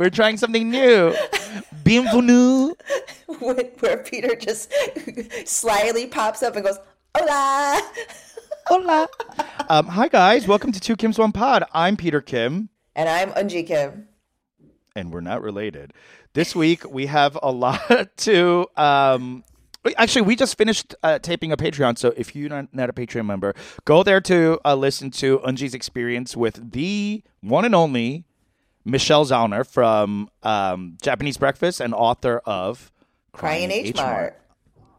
We're trying something new. Bienvenue. Where Peter just slyly pops up and goes, "Hola." Hola. Um, hi guys, welcome to Two Kim's One Pod. I'm Peter Kim, And I'm Eunji Kim. and we're not related. This week we have a lot to. Um, actually, we just finished uh, taping a Patreon, so if you're not, not a Patreon member, go there to uh, listen to Eunji's experience with the one and only Michelle Zauner from um, Japanese Breakfast and author of Crying H Mart.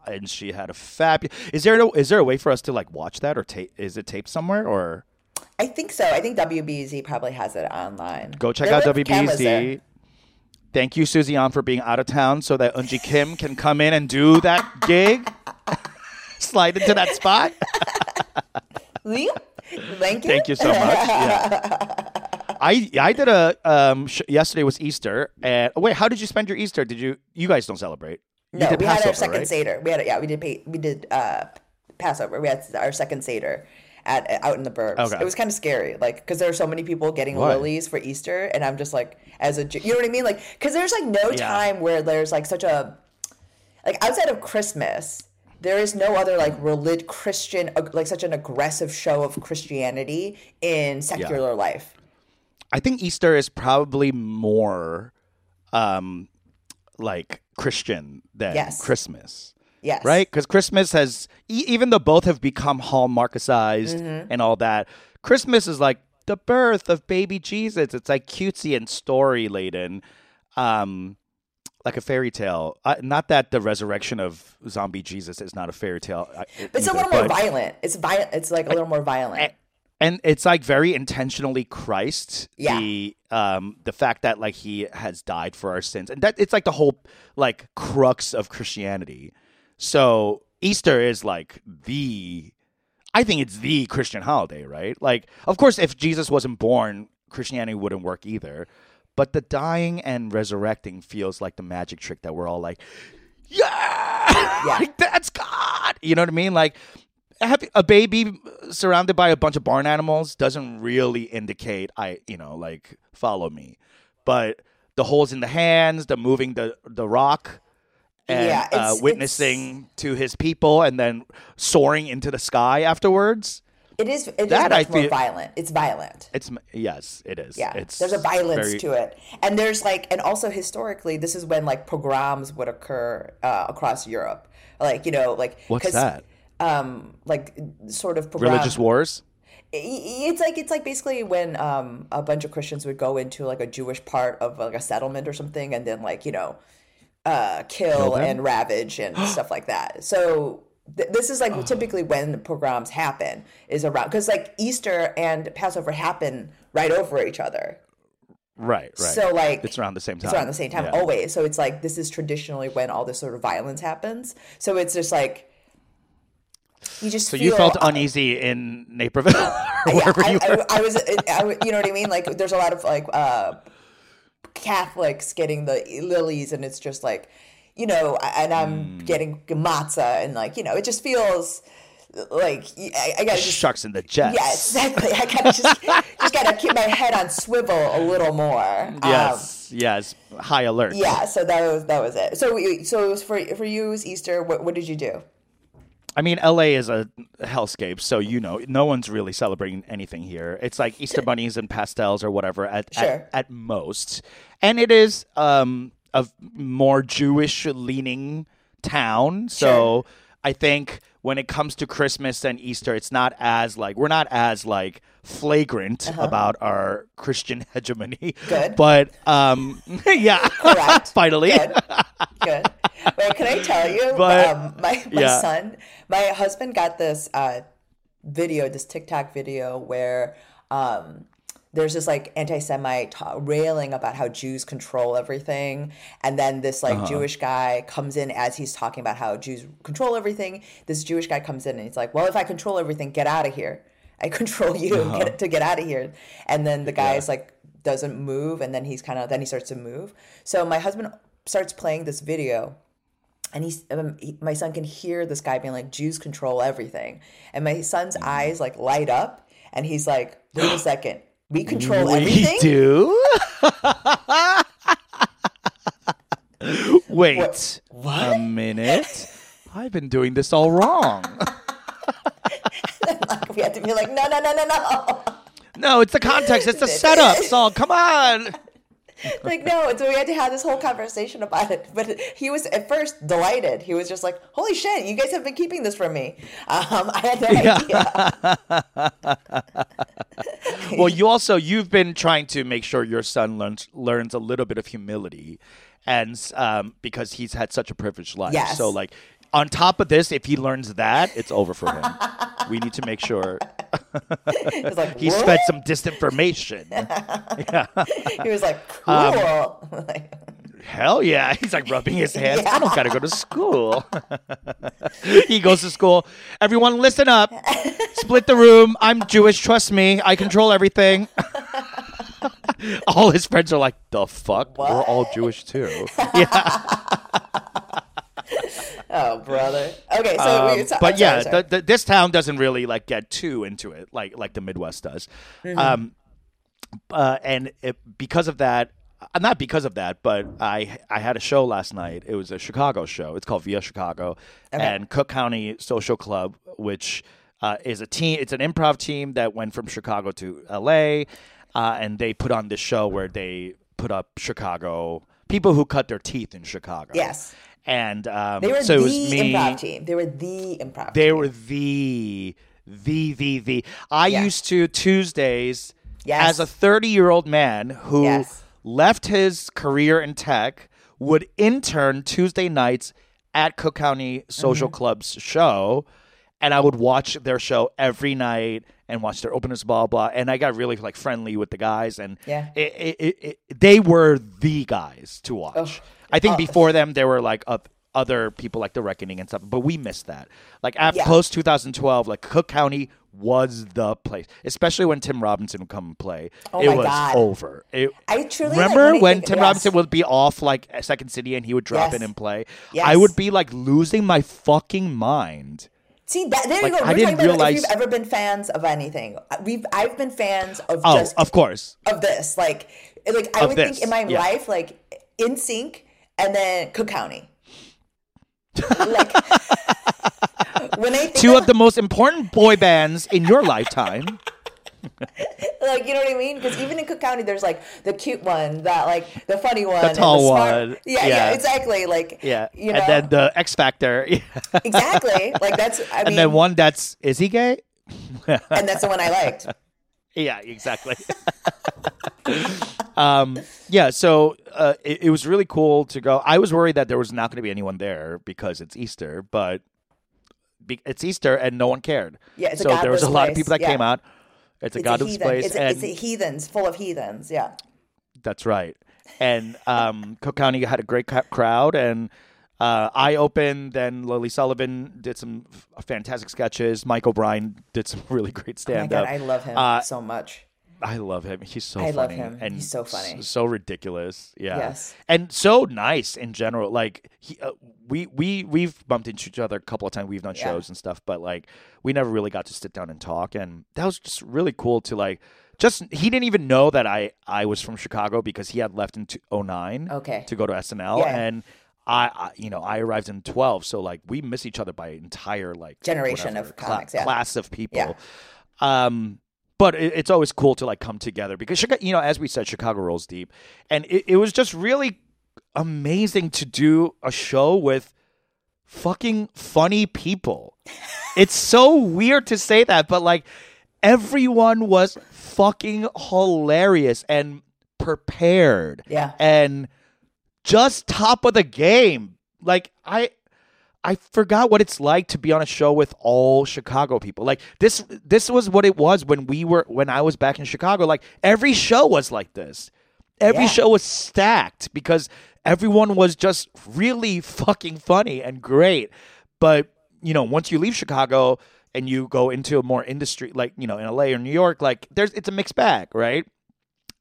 and she had a fab. Is there a, is there a way for us to like watch that or tape? Is it taped somewhere or I think so. I think WBZ probably has it online. go check There out were cameras there. WBZ. Thank you, Susie, on for being out of town so that Eunji Kim can come in and do that gig. Slide into that spot. Thank you. Thank you so much. Yeah. I I did a um sh- yesterday was Easter and oh, wait how did you spend your Easter did you you guys don't celebrate No, did we had our second right? seder. We had a, yeah, we did pay, we did uh, Passover. We had our second seder at out in the burbs. Okay. It was kind of scary, like because there are so many people getting Why? lilies for Easter, and I'm just like, as a you know what I mean, like because there's like no Yeah. time where there's like such a like outside of Christmas. There is no other like relig- Christian like such an aggressive show of Christianity in secular life. I think Easter is probably more um like Christian than Yes. Christmas. Yes, right? Because Christmas has, e- even though both have become hallmarkicized Mm-hmm. and all that, Christmas is like the birth of baby Jesus. It's like cutesy and story laden, um, like a fairy tale. Uh, not that the resurrection of zombie Jesus is not a fairy tale. uh, It's a little more violent. It's violent. It's like a little more violent. And it's like very intentionally Christ. Yeah. The um the fact that like he has died for our sins, and that it's like the whole like crux of Christianity. So Easter is like the, I think it's the Christian holiday, right? Like, of course, if Jesus wasn't born, Christianity wouldn't work either. But the dying and resurrecting feels like the magic trick that we're all like, yeah, Yeah. like that's God. You know what I mean? Like a baby surrounded by a bunch of barn animals doesn't really indicate I, you know, like follow me. But the holes in the hands, the moving the the rock, and Yeah, uh, witnessing to his people, and then soaring into the sky afterwards. It is. It is That much I more feel- violent. It's violent. It's yes, it is. Yeah, it's there's a violence very- to it, and there's like, and also historically, this is when like pogroms would occur uh, across Europe. Like you know, like what's that? Um, like sort of pogrom. Religious wars. It's like it's like basically when um a bunch of Christians would go into like a Jewish part of like a settlement or something, and then like you know, uh, kill them? and ravage and stuff like that. So. th- This is like typically when the pogroms happen is around because like Easter and Passover happen right over each other. Right, right. So like it's around the same time. It's around the same time Yeah. always. So it's like this is traditionally when all this sort of violence happens. So it's just like you just So you felt uneasy in Naperville, or Yeah, I, you were. I, I was, I, you know what I mean? Like there's a lot of like uh, Catholics getting the lilies, and it's just like, you know, and I'm Hmm. getting matzah, and like you know, it just feels like I, I gotta just in the jets. yeah, exactly. I gotta just just gotta keep my head on swivel a little more. Um, Yes, yes. High alert. yeah, so that was that was it. So so it was for for you it was Easter. What what did you do? I mean, LA is a hellscape, so you know, no one's really celebrating anything here. It's like Easter bunnies and pastels or whatever at Sure. at, at most, and it is um, a more Jewish leaning town. So Sure. I think when it comes to Christmas and Easter, it's not as like we're not as like flagrant about our Christian hegemony. Uh-huh. Good. but um, yeah, finally. Good. Good. Wait, can I tell you? But- um, my my yeah. son, my husband got this uh, video, this TikTok video where um, there's this like anti-Semite ta- railing about how Jews control everything, and then this Uh-huh. like Jewish guy comes in as he's talking about how Jews control everything. This Jewish guy comes in and he's like, "Well, if I control everything, get out of here. I control you Uh-huh. get, to get out of here." And then the guy's like doesn't move, and then he's kind of then he starts to move. So my husband starts playing this video and he's um, he, my son can hear this guy being like jews control everything and my son's Mm-hmm. eyes like light up and he's like wait a second we control We everything do. Wait What? a minute. I've been doing this all wrong. Like, we had to be like, no, no, no, no, no. No, it's the context. It's the setup song. Come on. like no so we had to have this whole conversation about it but he was at first delighted he was just like holy shit you guys have been keeping this from me um, i had no idea Well, you also you've been trying to make sure your son learns learns a little bit of humility, and um, because he's had such a privileged life. Yes. So like. On top of this, if he learns that, it's over for him. we need to make sure he like he's "What?" fed some disinformation. he was like cool Um, like, Hell yeah. He's like rubbing his hands. I don't got to go to school. he goes to school. Everyone, listen up. Split the room. I'm Jewish. Trust me. I control everything. all his friends are like, the fuck? We're all Jewish too. Oh brother okay so Um, we, so, but I'm yeah, sorry, sorry. The, the, this town doesn't really like get too into it like like the Midwest does. Mm-hmm. Um, uh, and it, because of that, uh, not because of that, but I I had a show last night. It was a Chicago show. It's called Via Chicago, and Cook County Social Club, which uh, is a team. It's an improv team that went from Chicago to L.A. Uh, and they put on this show where they put up Chicago people who cut their teeth in Chicago. Yes. And um, they were so the it was me. improv team they were the improv They team. were the the the the. I Yeah. used to Tuesdays Yes. as a 30 year old man who Yes. left his career in tech would intern Tuesday nights at Cook County Social Mm-hmm. Club's show, and I would watch their show every night and watch their openers, blah blah. And I got really like friendly with the guys, and Yeah. it, it, it, it, they were the guys to watch. I think Oh. before them there were like oth- other people like the Reckoning and stuff, but we missed that. Like after Yeah. post 2012, like Cook County was the place, especially when Tim Robinson would come and play. Oh it my was God. over. It, I truly, remember when when think- Tim yes. Robinson would be off like Second City and he would drop Yes. in and play. Yes. I would be like losing my fucking mind. See that there Like, you go. I We're didn't talking about realize- if you've ever been fans of anything. Uh, we've I've been fans of Oh, just of course. of this. Like like I Of would this, think in my yeah. life, like NSYNC and then Cook County. like when I think Two of, of the most important boy bands in your lifetime. like you know what I mean? Because even in Cook County, there's like the cute one, that like the funny one, and tall the smart- one. Yeah, yeah, Yeah. exactly. Like Yeah. you know, and then the X Factor. exactly. Like that's I mean, and then one that's is he gay? and that's the one I liked. Yeah, exactly. um, yeah, so uh, it, it was really cool to go. I was worried that there was not going to be anyone there because it's Easter, but be, it's Easter and no one cared. Yeah, it's a so there was a lot of people that yeah. came out. It's a It's godless heathen. place, It's a, and it's a heathens, full of heathens. Yeah. that's right. And um, Cook County had a great crowd, and uh, I opened. Then Lily Sullivan did some f- fantastic sketches. Mike O'Brien did some really great Oh stand up. I love him Uh, so much. I love him. He's so I love funny. him. And He's so funny. s- so ridiculous. Yeah. Yes. And so nice in general. Like he, uh, we we we've bumped into each other a couple of times. We've done Yeah. shows and stuff, but like we never really got to sit down and talk. And that was just really cool to like. Just he didn't even know that I I was from Chicago because he had left in t- 09 Okay. to go to SNL Yeah. and. I, I, you know, I arrived in twelve, so like we miss each other by an entire like Generation whatever, of comics, yeah. class of people. Yeah. Um, but it, it's always cool to like come together because Chicago, you know, as we said, Chicago rolls deep, and it, it was just really amazing to do a show with fucking funny people. it's so weird to say that, but like everyone was fucking hilarious and prepared Yeah. and just top of the game. Like I I forgot what it's like to be on a show with all Chicago people. Like this this was what it was when we were when I was back in Chicago. Like every show was like this. Every Yeah. show was stacked because everyone was just really fucking funny and great. But, you know, once you leave Chicago and you go into a more industry like, you know, in LA or New York, like there's it's a mixed bag, right?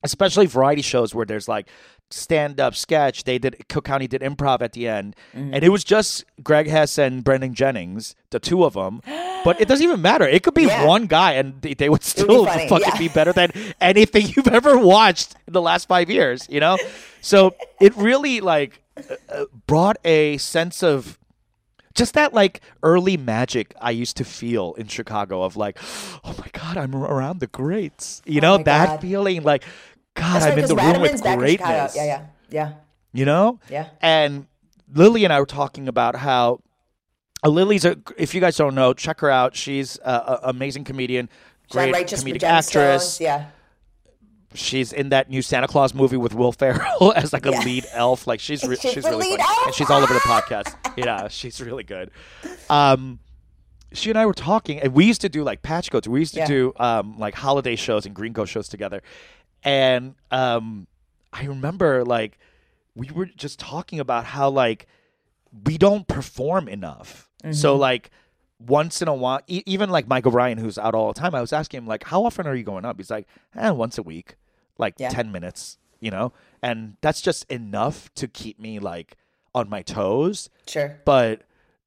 especially variety shows where there's like stand up sketch. They did Cook County did improv at the end, Mm-hmm. and it was just Greg Hess and Brendan Jennings, the two of them. But it doesn't even matter. It could be Yeah. one guy, and they, they would still funny, fucking yeah. be better than anything you've ever watched in the last five years. You know, so it really like uh, brought a sense of just that like early magic I used to feel in Chicago of like, oh my god, I'm around the greats. You know my that God. feeling like, God, I'm in the room with Radaman's greatness. Yeah, yeah, yeah. You know? Yeah. And Lily and I were talking about how uh, Lily's a. If you guys don't know, check her out. She's an amazing comedian, great comedic actress. Yeah. She's in that new Santa Claus movie with Will Ferrell as like a Yeah. lead elf. Like she's re- She's she's, really funny. elf. and she's all over the podcast. Yeah, she's really good. Um, she and I were talking, and we used to do like patch codes. We used to Yeah. do um like holiday shows and Green Coat shows together, and um, I remember like we were just talking about how like we don't perform enough. Mm-hmm. So like once in a while, e- even like Mike O'Brien, who's out all the time, I was asking him like, how often are you going up? He's like, eh, once a week, like Yeah. ten minutes, you know, and that's just enough to keep me like on my toes, Sure. but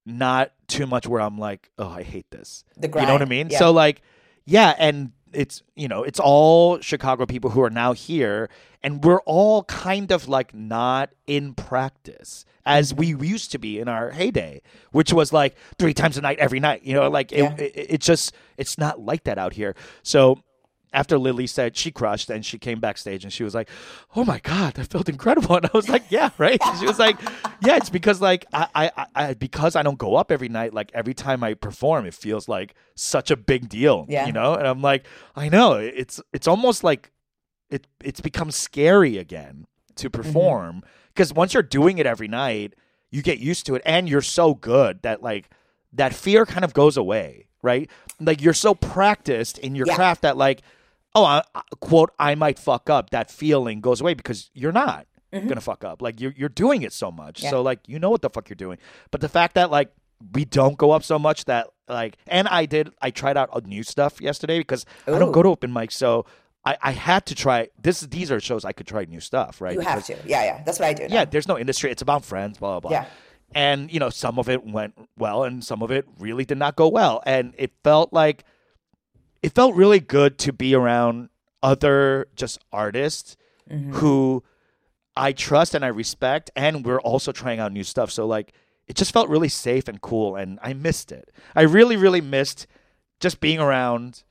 not too much where I'm like, oh, I hate this. The You know what I mean? yeah. So like, yeah, and it's you know it's all Chicago people who are now here, and we're all kind of like not in practice as we used to be in our heyday, which was like three times a night every night. You know, like Yeah. it, it, it just it's not like that out here. So. After Lily said she crushed, and she came backstage and she was like, "Oh my god, that felt incredible!" And I was like, "Yeah, right." She was like, "Yeah, it's because like I, I, I- because I don't go up every night. Like every time I perform, it feels like such a big deal, Yeah. you know." And I'm like, "I know it's it's almost like it it's become scary again to Mm-hmm. perform because once you're doing it every night, you get used to it, and you're so good that like that fear kind of goes away, right? Like you're so practiced in your Yeah. craft that like, oh, I, I- quote, I might fuck up. That feeling goes away because you're not gonna fuck up. Like you're you're doing it so much, Mm-hmm. Yeah. so like you know what the fuck you're doing. But the fact that like we don't go up so much that like, and I did, I tried out new stuff yesterday because I don't go to open mics, so. I, I had to try this. These are shows I could try new stuff, right? You have Because- to. Yeah, yeah. That's what I do. now. yeah, there's no industry. It's about friends, blah, blah, blah. Yeah. And, you know, some of it went well and some of it really did not go well. And it felt like, it felt really good to be around other just artists Mm-hmm. who I trust and I respect. And we're also trying out new stuff. So, like, it just felt really safe and cool. And I missed it. I really, really missed just being around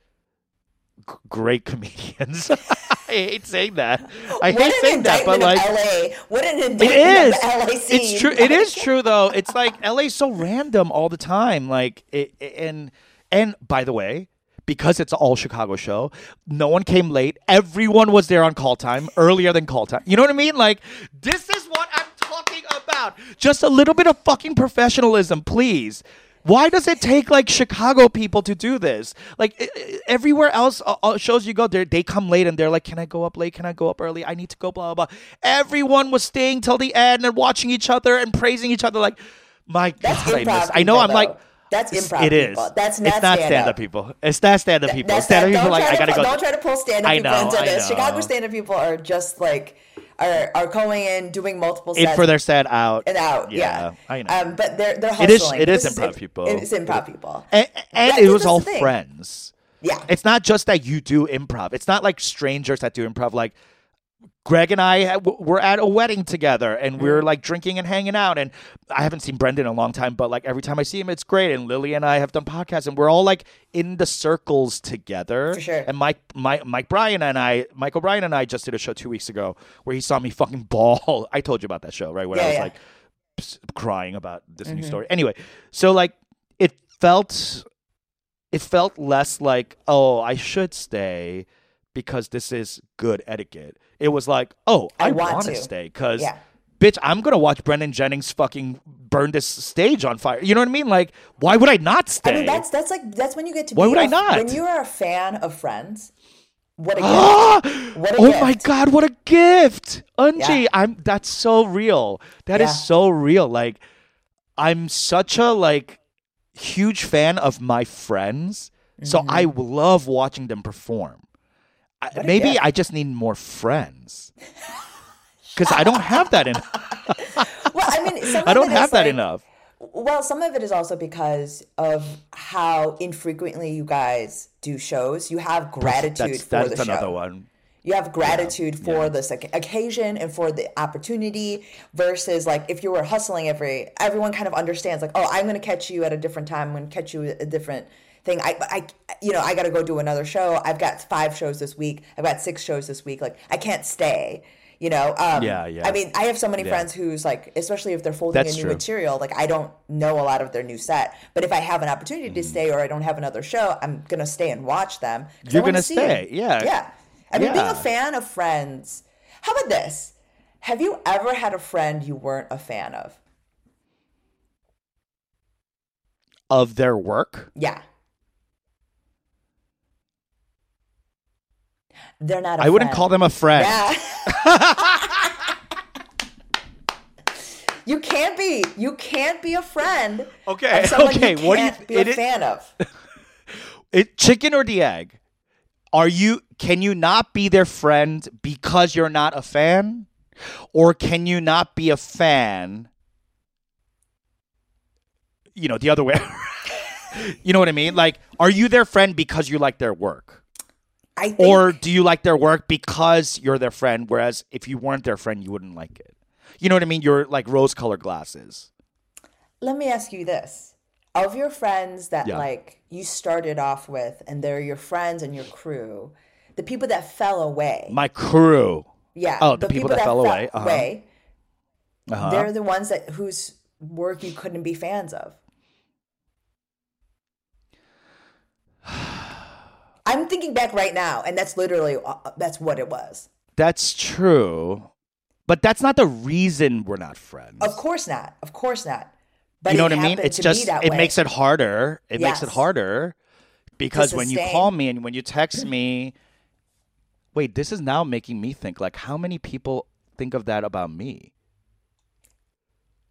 g- great comedians. I hate saying that. I What hate saying that, but like, LA. What an it indictment is. of the LA scene. It's true. It is true though. It's like LA's so random all the time. Like it, and and by the way, because it's all Chicago show, no one came late. Everyone was there on call time earlier than call time. You know what I mean? Like this is what I'm talking about. Just a little bit of fucking professionalism, please. Why does it take like Chicago people to do this? Like everywhere else, uh, uh, shows you go, they they come late and they're like, "Can I go up late? Can I go up early? I need to go." Blah blah blah. Everyone was staying till the end and watching each other and praising each other. Like, my That's God, I miss. I know. I'm like. That's improv. It is. people. That's not it's not stand stand-up people. It's not stand-up people. Stand-up people don't like try I to gotta pull, go. Don't try to pull stand up I people know, into I this. Chicago stand up people are just like are are going in doing multiple in for their set out and out. Yeah, I know. Um, but they're they're It is- hustling. it is improv people. It's improv people. and, and it was all friends. Yeah. It's not just that you do improv. It's not like strangers that do improv. Like Greg and I were at a wedding together and we were Mm. like drinking and hanging out. And I haven't seen Brendan in a long time, but like every time I see him, it's great. And Lily and I have done podcasts and we're all like in the circles together. For sure. And Mike, Mike, Mike O'Brien and I, Mike O'Brien and I just did a show two weeks ago where he saw me fucking ball. I told you about that show, right? Where I was yeah. like crying about this Mm-hmm. new story. Anyway, so like it felt it felt less like, oh, I should stay because this is good etiquette. It was like, oh, I, I want to stay because, Yeah. bitch, I'm gonna watch Brendan Jennings fucking burn this stage on fire. You know what I mean? Like, why would I not stay? I mean, that's that's like that's when you get to. Why be would I a- not? When you are a fan of Friends, what a gift! What a oh my god, what a gift, Eunji! Yeah. I'm that's so real. That is Yeah. so real. Like, I'm such a like huge fan of my friends, so I mm-hmm. love watching them perform. I, maybe. I just need more friends because I don't have that in. Well, I mean, some I don't have that like- enough. Well, some of it is also because of how infrequently you guys do shows. You have gratitude That's for that's the another show. one. You have gratitude for yeah. this occasion and for the opportunity versus like if you were hustling every everyone kind of understands like oh I'm going to catch you at a different time. I'm going to catch you at a different thing. I, I, you know, I got to go do another show. I've got five shows this week. I've got six shows this week. Like I can't stay. You know, um, Yeah, yeah. I mean, I have so many Yeah. friends who's like, especially if they're folding That's in new true. material, like I don't know a lot of their new set. But if I have an opportunity Mm-hmm. to stay or I don't have another show, I'm gonna stay and watch them. You're gonna stay, yeah. yeah. I mean, being a fan of Friends. How about this? Have you ever had a friend you weren't a fan of? Of their work, Yeah. They're not. I I wouldn't call them a friend. Yeah. you can't be. You can't be a friend. Okay, Of someone okay, You what do you- can't be a it is- fan of? It chicken or the egg? Are you can you not be their friend because you're not a fan? Or can you not be a fan? You know, the other way. you know what I mean? Like, are you their friend because you like their work? I think. Or do you like their work because you're their friend? Whereas if you weren't their friend, you wouldn't like it. You know what I mean? You're like rose colored glasses. let me ask you this: of your friends that Yeah. like you started off with, and they're your friends and your crew, the people that fell away. My crew. yeah. Oh, the people that fell away, uh-huh. away, Uh-huh. They're the ones that whose work you couldn't be fans of. I'm thinking back right now, and that's literally uh, that's what it was. That's true. But that's not the reason we're not friends. Of course not. Of course not. But you know what I mean? It's just that it way. makes it harder. It makes it harder because when you call me and when you text me, wait, this is now making me think like how many people think of that about me?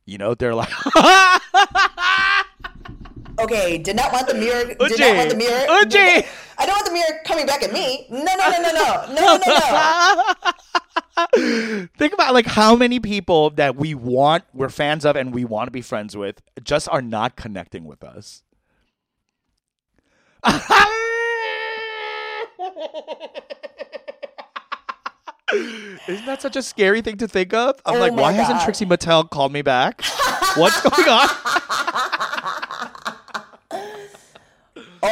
You know, they're like Okay, did not want the mirror. Did Eunji, not want the mirror. Eunji. I don't want the mirror coming back at me. No, no, no, no, no, no, no, no. Think about like how many people that we want, we're fans of, and we want to be friends with, just are not connecting with us. Isn't that such a scary thing to think of? I'm Oh like, why hasn't Trixie Mattel called me back? What's going on?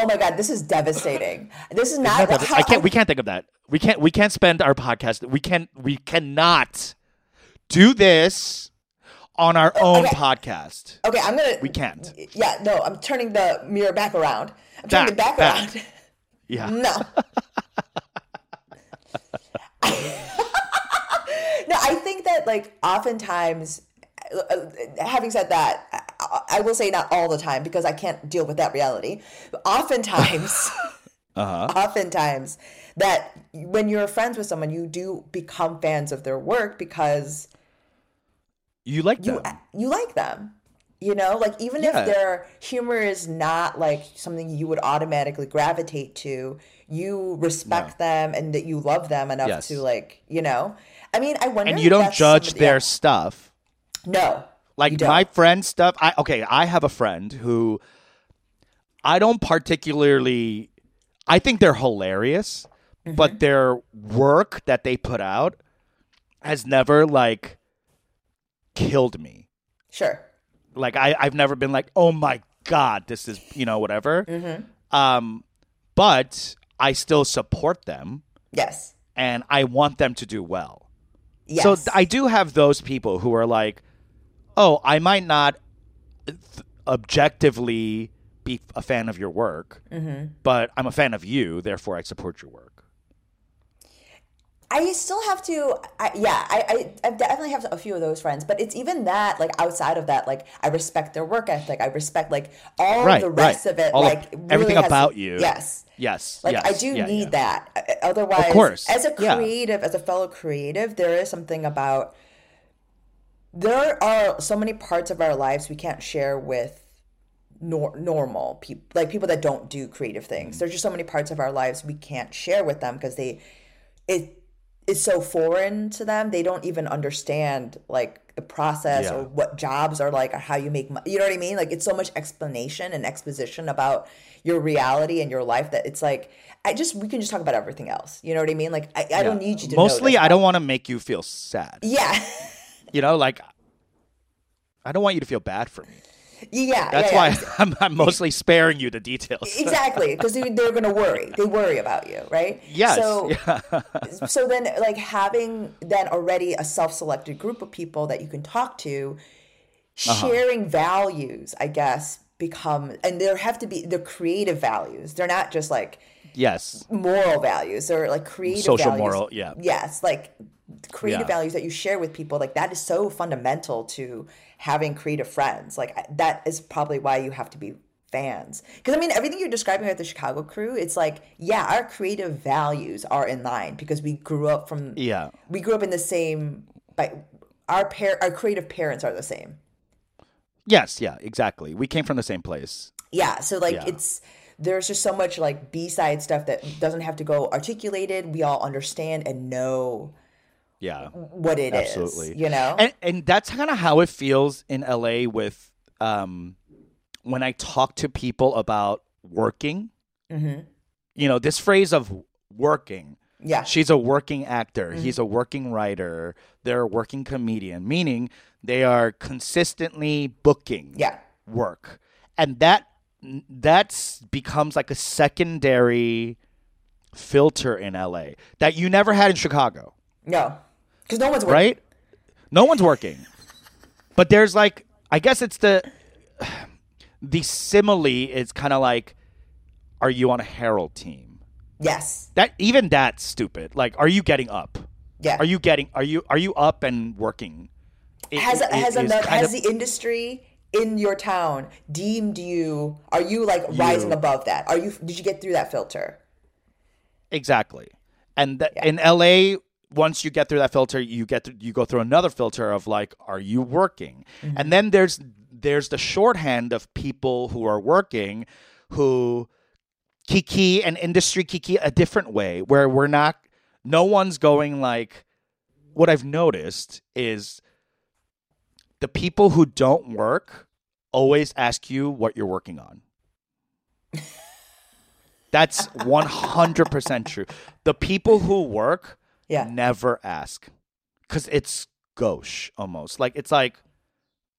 Oh my god, this is devastating. This is not. how- I can't. We can't think of that. We can't. We can't spend our podcast. We can't. We cannot do this on our oh, own okay. podcast. Okay, I'm gonna. We can't. Yeah, no, I'm turning the mirror back around. I'm turning it Back, back, back. around. Yeah. No. no, I think that like oftentimes, having said that, I, will say not all the time because I can't deal with that reality. But oftentimes, Uh-huh. oftentimes that when you're friends with someone, you do become fans of their work because You like you them. you like them. You know, like even Yeah. if their humor is not like something you would automatically gravitate to, you respect them and that you love them enough Yes. to like, you know. I mean, I wonder. and you don't judge their stuff. No, Like my friend stuff. I okay. I have a friend who I don't particularly. I think they're hilarious, Mm-hmm. but their work that they put out has never like killed me. sure. Like I, I've never been like, oh my god, this is you know whatever. Mm-hmm. Um, but I still support them, Yes. and I want them to do well. Yes. So I do have those people who are like, oh, I might not th- objectively be a fan of your work, Mm-hmm. but I'm a fan of you, therefore I support your work. I still have to, I, yeah, I, I, I definitely have a few of those friends, but it's even that, like outside of that, like I respect their work ethic. I respect like all Right, the rest right. of it, All of- like really everything has- about you. Yes. Yes, Like yes, I do yeah, need yeah. that. Otherwise, course, as a yeah. creative, as a fellow creative, there is something about there are so many parts of our lives we can't share with nor- normal people, like people that don't do creative things. Mm-hmm. There's just so many parts of our lives we can't share with them because they it is so foreign to them. They don't even understand like the process Yeah. or what jobs are like or how you make money. You know what I mean? Like it's so much explanation and exposition about your reality and your life that it's like I just we can just talk about everything else. You know what I mean? Like I, I don't need you to Mostly, I don't want to make you feel sad. Yeah. You know, like I don't want you to feel bad for me. yeah. That's yeah, why yeah. I'm, I'm mostly sparing you the details. exactly because they, they're going to worry they worry about you right Yes. so yeah. so then like having then already a self-selected group of people that you can talk to Uh-huh. sharing values i guess become and there have to be they're creative values they're not just like yes. moral values they're like creative Social values. moral, yeah. yes like creative Yeah. values that you share with people like that is so fundamental to having creative friends like that is probably why you have to be fans because i mean everything you're describing at the chicago crew it's like yeah our creative values are in line because we grew up from Yeah. we grew up in the same by our pair our creative parents are the same Yes. Yeah. Exactly. We came from the same place. yeah so like Yeah. it's there's just so much like b-side stuff that doesn't have to go articulated we all understand and know Yeah. what it is. Absolutely. you know And and that's kind of how it feels in LA with um when I talk to people about working. Mm-hmm. You know, this phrase of working. yeah She's a working actor. Mm-hmm. He's a working writer. They're a working comedian, meaning they are consistently booking yeah work. And that that's becomes like a secondary filter in LA that you never had in Chicago, no because no one's working. right? No one's working. But there's like I guess it's the the simile is kind of like are you on a Herald team? yes That even that's stupid. Like are you getting up? yeah Are you getting are you are you up and working? It- has it- it has another has of- the industry in your town deemed you are you like rising above that are you did you get through that filter Exactly. And th- in LA, once you get through that filter, you get to, you go through another filter of like, are you working? Mm-hmm. And then there's there's the shorthand of people who are working, who kiki and industry kiki a different way, where we're not. No one's going like. What I've noticed is the people who don't work always ask you what you're working on. That's 100% true. The people who work Yeah. never ask because it's gauche almost. Like, it's like,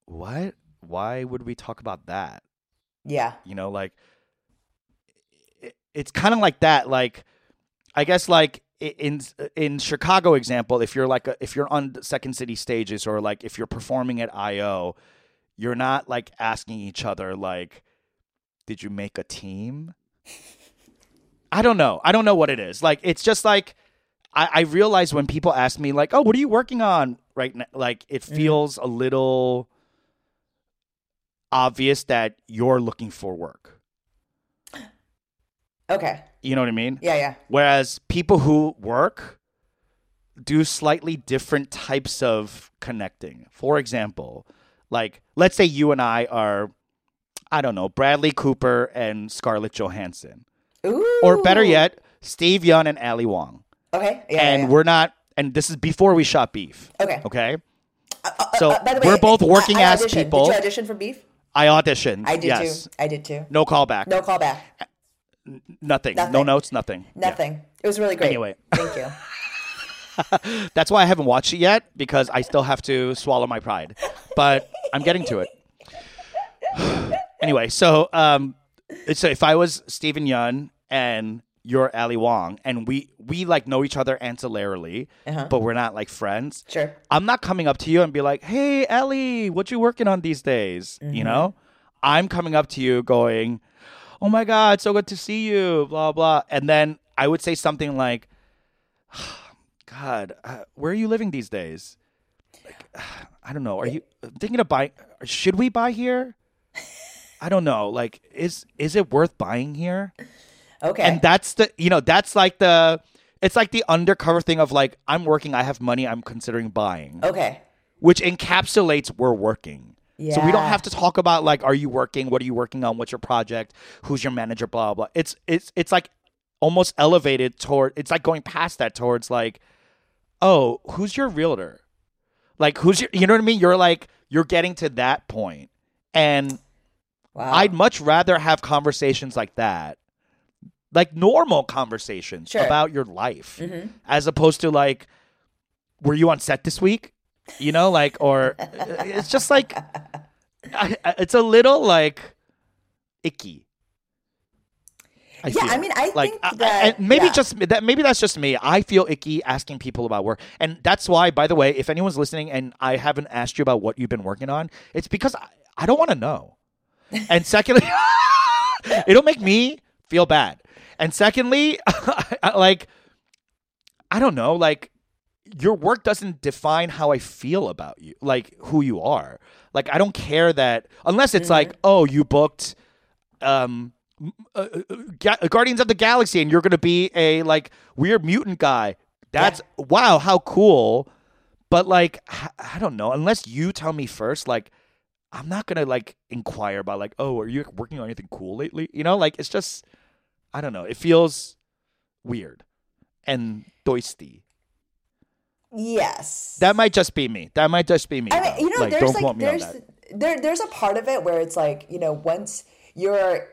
what? Why would we talk about that? yeah You know, like, it, it's kind of like that. Like, I guess, like, in in Chicago example, if you're like a, if you're on the Second City stages or like if you're performing at IO, you're not like asking each other like, did you make a team? I don't know. I don't know what it is. Like it's just like I, I realize when people ask me like, "Oh, what are you working on right now?" Like it mm-hmm. feels a little obvious that you're looking for work. okay You know what I mean? yeah yeah Whereas people who work do slightly different types of connecting. For example, like let's say you and I are I don't know, Bradley Cooper and Scarlett Johansson. Ooh. Or better yet, Steven Yeun and Ali Wong. Okay yeah, and yeah, we're not and this is before we shot beef. Okay. Okay. So Uh, by the way, we're both working I ass auditioned. people. Did you audition for Beef? I auditioned. I did yes. too. I did too. No callback. No callback. Nothing. No notes. Nothing. Yeah. Nothing. It was really great. Anyway. Thank you. That's why I haven't watched it yet because I still have to swallow my pride. But I'm getting to it. anyway, so um, so if I was Steven Yeun and you're Ali Wong, and we we like know each other ancillarily, but we're not like friends. Uh-huh. Sure. I'm not coming up to you and be like, "Hey, Ali, what you working on these days?" Mm-hmm. You know, I'm coming up to you going, "Oh my god, so good to see you," blah blah, and then I would say something like, "God, uh, where are you living these days?" Like, I don't know. Are you thinking of buying? Should we buy here? I don't know. Like, is is it worth buying here? Okay. And that's the you know that's like the it's like the undercover thing of like I'm working, I have money, I'm considering buying okay. which encapsulates we're working. So we don't have to talk about like are you working, what are you working on, what's your project, who's your manager, blah blah. It's it's it's like almost elevated toward it's like going past that towards like oh, who's your realtor? Like, who's your, you know what I mean? You're like, you're getting to that point. And Wow. I'd much rather have conversations like that, like normal conversations Sure. about your life, Mhm. as opposed to like, were you on set this week? You know, like, or it's just like, I, it's a little like icky. I Yeah, feel. I mean, I like think I- I- that- maybe yeah. just that maybe that's just me. I feel icky asking people about work, and that's why. By the way, if anyone's listening and I haven't asked you about what you've been working on, it's because I, I don't want to know. And secondly, it'll make me feel bad. And secondly, like I don't know, like your work doesn't define how I feel about you, like who you are. Like I don't care that unless it's like, oh, you booked um uh, uh, Ga- Guardians of the Galaxy and you're going to be a like weird mutant guy. That's wow, how cool. But like I don't know, unless you tell me first like I'm not going to like inquire about like, "Oh, are you working on anything cool lately?" You know, like it's just I don't know. It feels weird and doisty. yes. That might just be me. That might just be me. I mean, you know, like, there's don't like quote me on there's there there's a part of it where it's like you know once you're.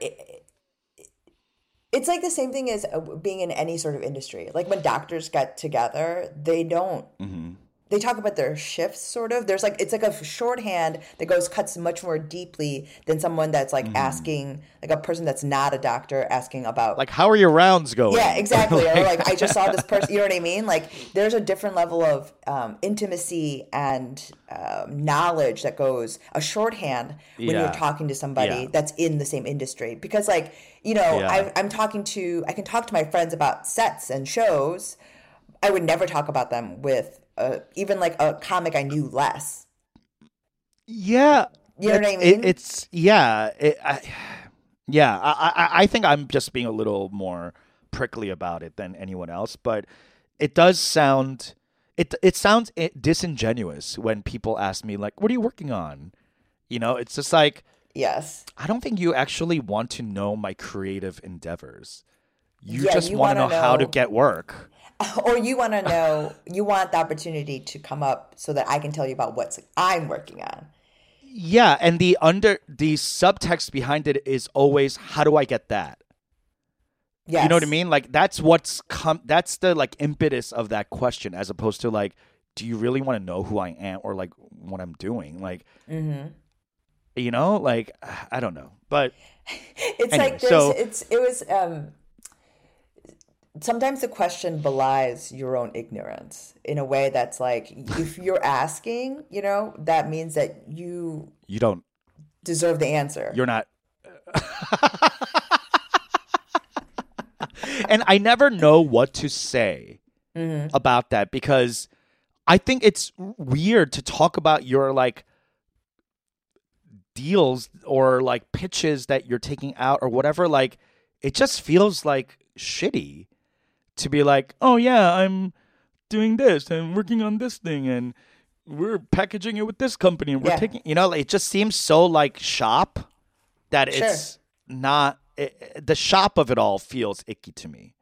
It's like the same thing as uh, being in any sort of industry. Like when doctors get together, they don't. Mm-hmm. They talk about their shifts, sort of. There's like it's like a shorthand that goes cuts much more deeply than someone that's like asking, like a person that's not a doctor asking about Like, how are your rounds going? yeah, exactly. or like I just saw this person. You know what I mean? Like there's a different level of um, intimacy and um, knowledge that goes a shorthand when Yeah. you're talking to somebody Yeah. that's in the same industry. Because like you know, Yeah. I, I'm talking to I can talk to my friends about sets and shows. I would never talk about them with uh, even like a comic I knew less. Yeah. You know what I It- mean? it's yeah. It, I, yeah. I, I I think I'm just being a little more prickly about it than anyone else, but it does sound it it sounds disingenuous when people ask me like, "What are you working on?" You know, it's just like Yes. I don't think you actually want to know my creative endeavors. You Yeah, just want to know, wanna how to get work. or you want to know you want the opportunity to come up so that i can tell you about what i'm working on Yeah, and the under the subtext behind it is always how do I get that? yes. You know what I mean? Like that's what's come that's the like impetus of that question as opposed to like do you really want to know who I am or like what I'm doing? Like mm-hmm. you know, like I don't know. But it's Anyway, like so- it's it was um sometimes the question belies your own ignorance in a way that's like if you're asking you know that means that you you don't deserve the answer. You're not. And I never know what to say Mm-hmm. about that because I think it's weird to talk about your like deals or like pitches that you're taking out or whatever like it just feels like shitty to be like oh yeah i'm doing this and working on this thing and we're packaging it with this company and we're Yeah. taking you know like, it just seems so like shop that Sure. it's not it, the shop of it all feels icky to me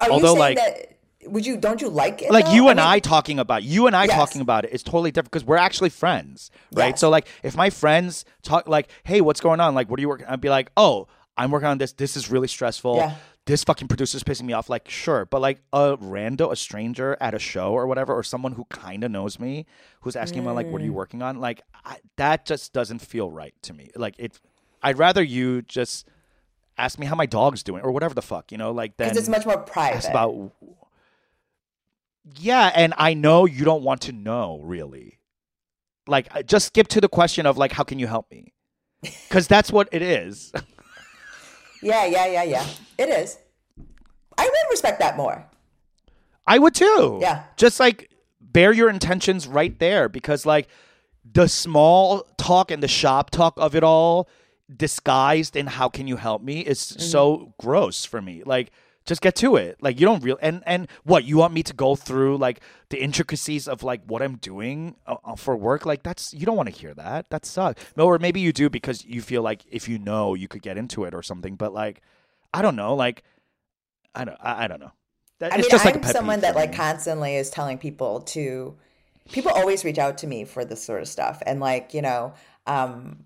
are although, you saying like- that would you don't you like it like though? you and mean, I talking about you and I Yes. talking about it is totally different because we're actually friends, right? Yes. So like if my friends talk like, "Hey, what's going on? Like, what are you working?" I'd be like, "Oh, I'm working on this. This is really stressful. Yeah. This fucking producer's pissing me off." Like, sure, but like a rando, a stranger at a show or whatever, or someone who kind of knows me, who's asking me like, "What are Mm. you working on?" Like I, that just doesn't feel right to me. Like it, I'd rather you just ask me how my dog's doing or whatever the fuck, you know, like then because it's much more private about yeah and i know you don't want to know really like just skip to the question of like how can you help me because that's what it is yeah yeah yeah yeah. It is. I would respect that more. I would too. Yeah. just like bear your intentions right there because like the small talk and the shop talk of it all disguised in how can you help me is mm-hmm. so gross for me. Like just get to it. Like you don't real and and what you want me to go through like the intricacies of like what i'm doing uh, uh, for work? Like that's you don't want to hear that. That sucks. No or maybe you do because you feel like if you know you could get into it or something but like i don't know like i don't i, I don't know. That, I mean, just I'm like someone that like constantly is telling people to. People always reach out to me for this sort of stuff, and like you know, um,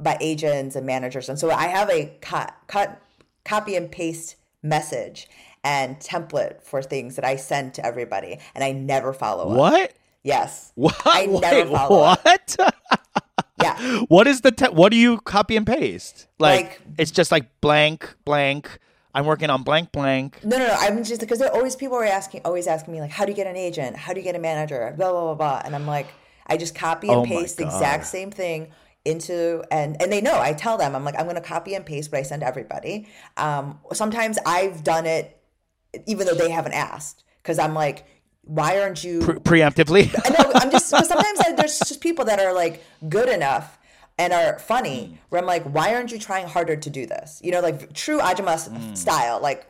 by agents and managers, and so I have a cut, cut, copy and paste message and template for things that I send to everybody, and I never follow up. What? Yes, What? I never Wait, follow up. what? Yeah, what is the te- what do you copy and paste? Like, Like- it's just like blank blank. I'm working on blank blank. No, no, no. I'm just because there are always people are asking, always asking me like, how do you get an agent? How do you get a manager? Blah blah blah blah. And I'm like, I just copy and Oh paste the exact same thing into and and they know. I tell them, I'm like, I'm going to copy and paste what I send everybody. Um, sometimes I've done it even though they haven't asked because I'm like, why aren't you? Pre- preemptively. I know. I'm just sometimes I, there's just people that are like good enough and are Mm. funny. Where I'm like, why aren't you trying harder to do this? You know, like true Ajima style, like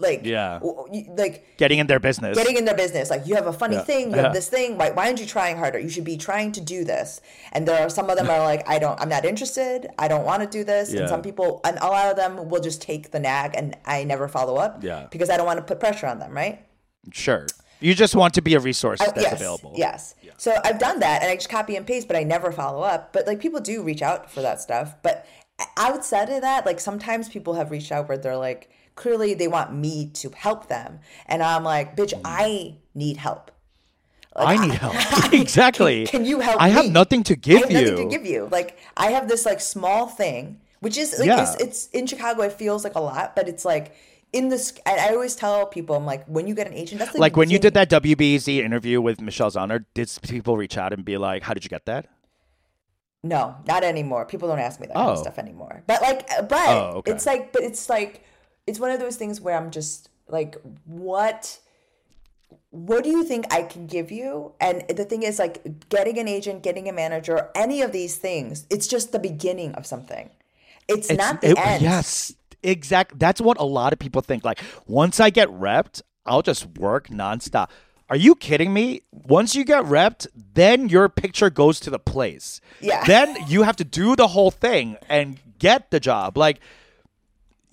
like. Yeah. w- like Getting in their business. getting in their business. Like you have a funny Yeah. thing, you Yeah. have this thing. Why, why aren't you trying harder? You should be trying to do this. And there are some of them are like, I don't, I'm not interested. I don't want to do this. Yeah. And some people, and a lot of them will just take the nag, and I never follow up. Yeah. Because I don't want to put pressure on them, right? Sure. You just want to be a resource that's yes, available. Yes. So I've done that, and I just copy and paste, but I never follow up. But like people do reach out for that stuff. But outside of that, like sometimes people have reached out where they're like, clearly they want me to help them, and I'm like, bitch, I need help. I need help. exactly. Can you help I have nothing to I give have you. nothing to give you. Like I have this like small thing, which is like Yeah. it's, it's in Chicago. It feels like a lot, but it's like in this. And I always tell people, I'm like, when you get an agent, that's like when you did that WBEZ interview with Michelle Zauner, did people reach out and be like, "How did you get that?" No, not anymore. People don't ask me that kind of Oh. stuff anymore. But like, uh, but Oh, okay. it's like, but it's like, it's one of those things where I'm just like, what, what do you think I can give you? And the thing is, like, getting an agent, getting a manager, any of these things, it's just the beginning of something. It's, not the it- end. Yes, exactly. That's what a lot of people think. Like once I get repped, I'll just work nonstop. Are you kidding me? Once you get repped, then your picture goes to the place. Yeah. Then you have to do the whole thing and get the job. Like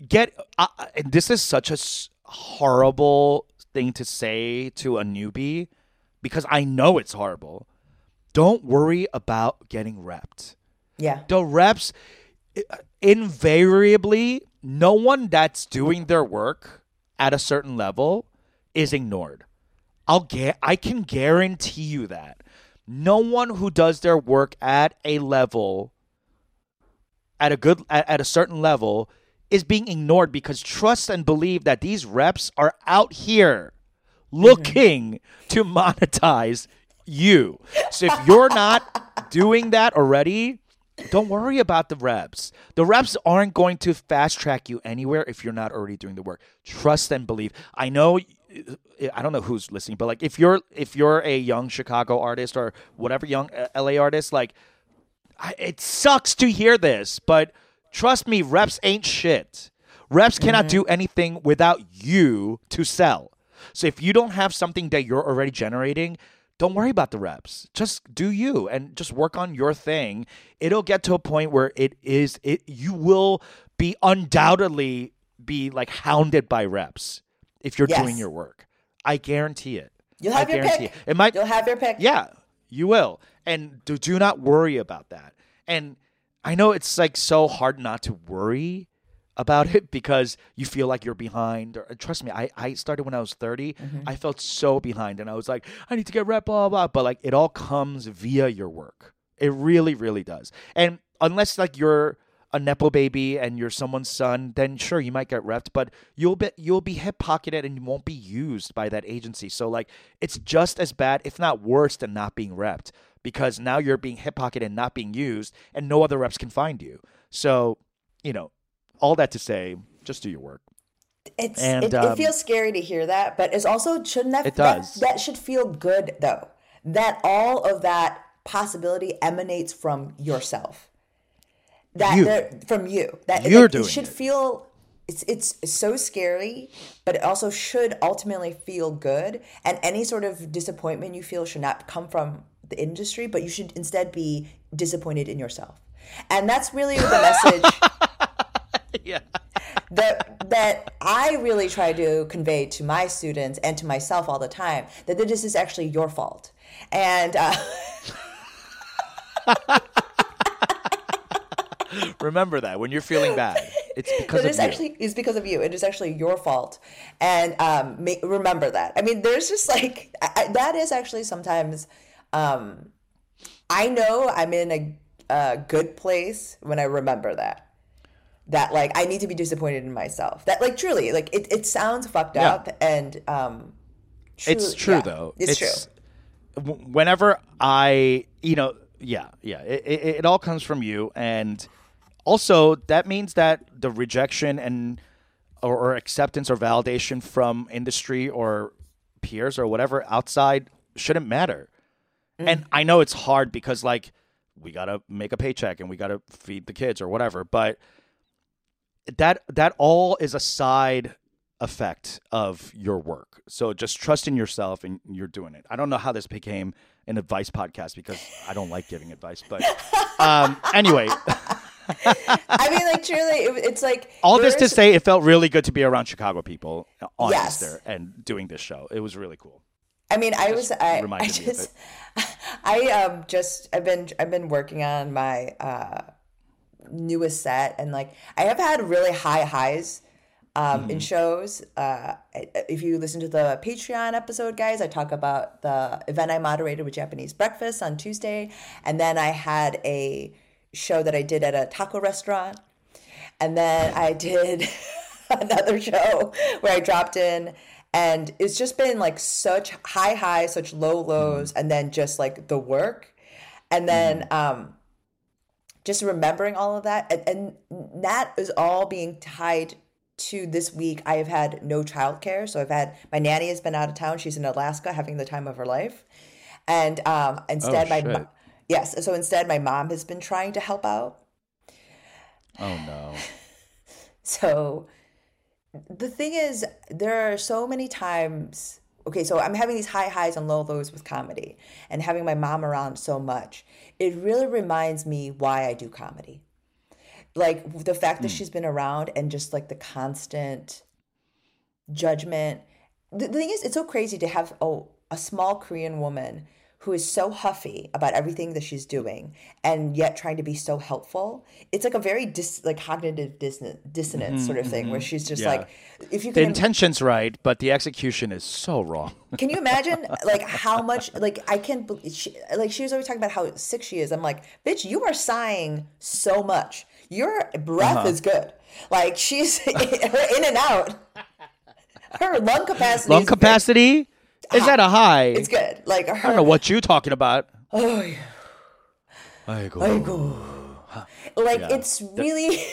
get. Uh, and this is such a s- horrible thing to say to a newbie because I know it's horrible. Don't worry about getting repped Yeah. the reps invariably no one that's doing their work at a certain level is ignored i'll get i can guarantee you that no one who does their work at a level at a good at, at a certain level is being ignored because trust and believe that these reps are out here looking to monetize you. So if you're not doing that already, don't worry about the reps. The reps aren't going to fast track you anywhere if you're not already doing the work. Trust and believe. I know I don't know who's listening, but like if you're if you're a young Chicago artist or whatever young uh, LA artist, like I, it sucks to hear this, but trust me, reps ain't shit. Reps cannot mm-hmm. do anything without you to sell. So if you don't have something that you're already generating, don't worry about the reps. Just do you and just work on your thing. It'll get to a point where it is it you will be undoubtedly be like hounded by reps if you're Yes. doing your work. I guarantee it. You'll I have your guarantee pick. It. it might You'll have your pick. yeah, you will. And do, do not worry about that. And I know it's like so hard not to worry about it because you feel like you're behind. Or, trust me, I, I started when I was 30. Mm-hmm. I felt so behind and I was like, I need to get rep, blah, blah, blah. But like it all comes via your work. It really, really does. And unless like you're a nepo baby and you're someone's son, then sure you might get repped, but you'll be you'll be hip pocketed and you won't be used by that agency. So like it's just as bad, if not worse, than not being repped because now you're being hip pocketed and not being used, and no other reps can find you. So you know, all that to say, just do your work. It's And, it, um, it feels scary to hear that, but it's also shouldn't that It that, does. that should feel good though. That all of that possibility emanates from yourself. That You. from you. That You're doing it should it. feel it's it's so scary, but it also should ultimately feel good. And any sort of disappointment you feel should not come from the industry, but you should instead be disappointed in yourself. And that's really the message. yeah. that that I really try to convey to my students and to myself all the time that this is actually your fault. And uh, Remember that when you're feeling bad, it's because it of you. actually is because of you. It is actually your fault, and um, ma- remember that. I mean, there's just like I, that is actually sometimes. Um, I know I'm in a, a good place when I remember that. That like I need to be disappointed in myself. That like truly like it, it sounds fucked Yeah. up and um, it's true yeah, though. It's, true. Whenever I, you know, yeah, yeah, it, it, it all comes from you, and also that means that the rejection and or, or acceptance or validation from industry or peers or whatever outside shouldn't matter. Mm. And I know it's hard because like we gotta make a paycheck and we gotta feed the kids or whatever, but that that all is a side effect of your work. So just trust in yourself and you're doing it. I don't know how this became an advice podcast because I don't like giving advice, but um, anyway, I mean, like truly, it, it's like all this to say, it felt really good to be around Chicago people on Yes. Easter and doing this show. It was really cool. I mean, I was I, I reminded me of just I um just I've been I've been working on my uh newest set and like I have had really high highs um in shows. Uh if you listen to the Patreon episode guys, I talk about the event I moderated with Japanese breakfast on Tuesday and then I had a show that I did at a taco restaurant and then I did another show where I dropped in and it's just been like such high highs, such low lows, and then just like the work. And then um just remembering all of that and, and that is all being tied to this week I have had no childcare. So I've had my nanny has been out of town. She's in Alaska having the time of her life. And um instead my shit. mo- yes, so instead my mom has been trying to help out. Oh no. So the thing is, there are so many times. Okay, so I'm having these high highs and low lows with comedy, and having my mom around so much, it really reminds me why I do comedy. Like the fact that hmm. she's been around and just like the constant judgment. The, the thing is, it's so crazy to have a, a small Korean woman who is so huffy about everything that she's doing and yet trying to be so helpful. It's like a very dis, like cognitive dissonance, dissonance sort of thing where she's just Yeah. like, if you The can, intention's right, but the execution is so wrong. can you imagine like how much like I can bel- she, like she was always talking about how sick she is. I'm like, bitch, you are sighing so much. Your breath Uh-huh. is good. Like she's her in and out. Her lung capacity. Lung capacity is that a ah, high. It's good. Like. I don't know what you're talking about. Oh, yeah. Aigo. like Yeah. it's really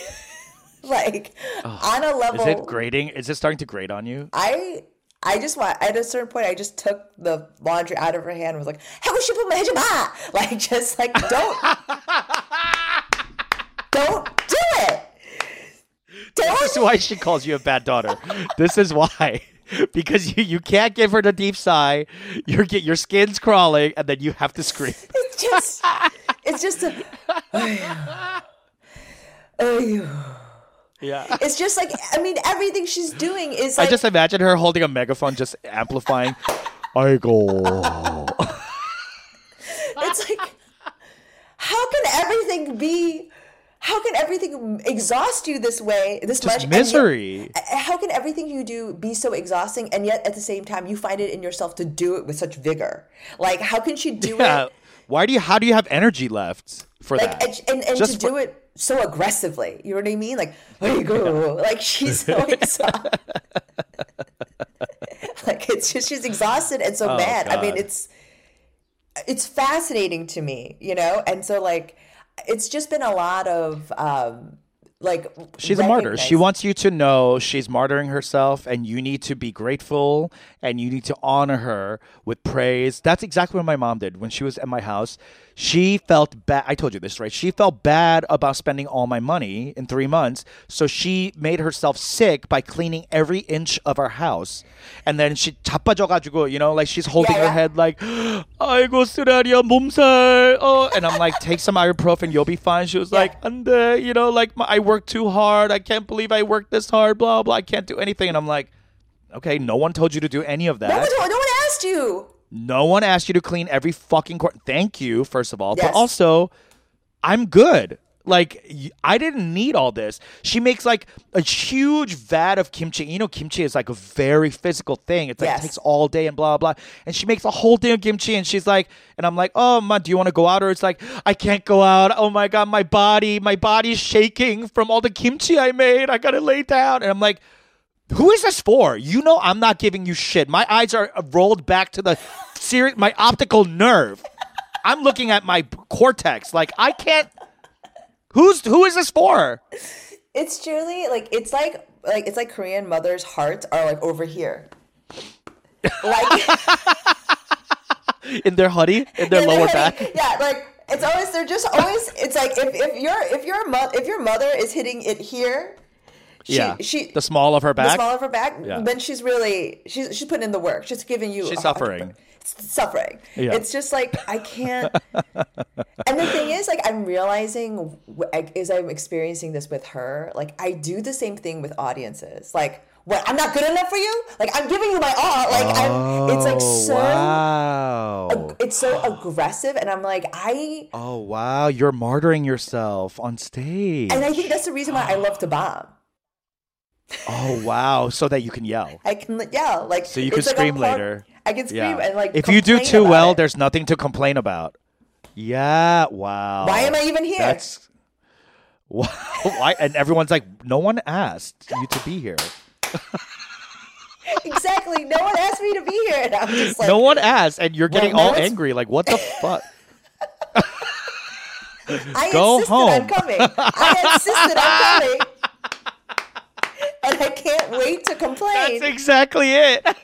like on a level. Is it grading? Is it starting to grade on you? I I just want at a certain point I just took the laundry out of her hand and was like, How would she put my hijab Like just like don't Don't do it. This is why she calls you a bad daughter. this is why. Because you, you can't give her the deep sigh, your get your skin's crawling, and then you have to scream. it's just it's just a oh, Yeah. it's just like I mean everything she's doing is I just imagine her holding a megaphone, just amplifying. I go. it's like how can everything be how can everything exhaust you this way this much Just yet- misery. how can everything you do be so exhausting and yet at the same time you find it in yourself to do it with such vigor like how can she do Yeah. it Why do you? How do you have energy left for like that? and, and, and to for- do it so aggressively you know what i mean like there you go like she's so exhausted like it's just she's exhausted and so Oh, mad i mean it's it's fascinating to me you know and so like it's just been a lot of um like She's a martyr. She wants you to know she's martyring herself, and you need to be grateful and you need to honor her with praise. That's exactly what my mom did when she was at my house. she felt bad. I told you this, right? She felt bad about spending all my money in three months. So she made herself sick by cleaning every inch of our house. And then she 자빠져가지고, you know, like she's holding Yeah, her yeah. head like, 아이고, 쓰라리야, 몸살. Oh, and I'm like, take some ibuprofen, you'll be fine. She was Yeah. like, and you know, like my, I worked too hard. I can't believe I worked this hard, blah, blah. I can't do anything. And I'm like, okay, no one told you to do any of that. No one, told- no one asked you. No one asked you to clean every fucking court. Thank you, first of all. Yes. But also, I'm good. Like, I didn't need all this. She makes like a huge vat of kimchi. You know, kimchi is like a very physical thing. It's like Yes. it takes all day and blah, blah. And she makes a whole thing of kimchi and she's like, and I'm like, oh, ma, do you want to go out? Or it's like, I can't go out. Oh my God, my body, my body's shaking from all the kimchi I made. I got to lay down. And I'm like, who is this for? You know I'm not giving you shit. My eyes are rolled back to the serious my optical nerve. I'm looking at my cortex. Like I can't Who's who is this for? It's truly like it's like like it's like Korean mothers' hearts are like over here. Like In their hoodie, in their Yeah, lower back. Yeah, like it's always they're just always it's like if, if your if your mo- if your mother is hitting it here, she, yeah. she the small of her back, the small of her back, Yeah. then she's really she's she's putting in the work. She's giving you She's suffering. It's suffering. Yeah. It's just like I can't. and the thing is, like I'm realizing as I'm experiencing this with her, like I do the same thing with audiences. Like, what? I'm not good enough for you. Like I'm giving you my all. Like I'm. It's like Oh, so. wow. It's so aggressive, and I'm like I. Oh wow, you're martyring yourself on stage. And I think that's the reason why I love to bomb. Oh wow, so that you can yell. I can yell like So you can like scream later. I can scream Yeah. and like if you do too well, it. there's nothing to complain about. Yeah, wow. Why am I even here? That's why, why and everyone's like, no one asked you to be here. exactly. No one asked me to be here, and I'm just like, no one asked, and you're getting Well, all angry. Like, what the fuck? I Go insisted home. on coming. I insisted on coming. And I can't wait to complain. That's exactly it.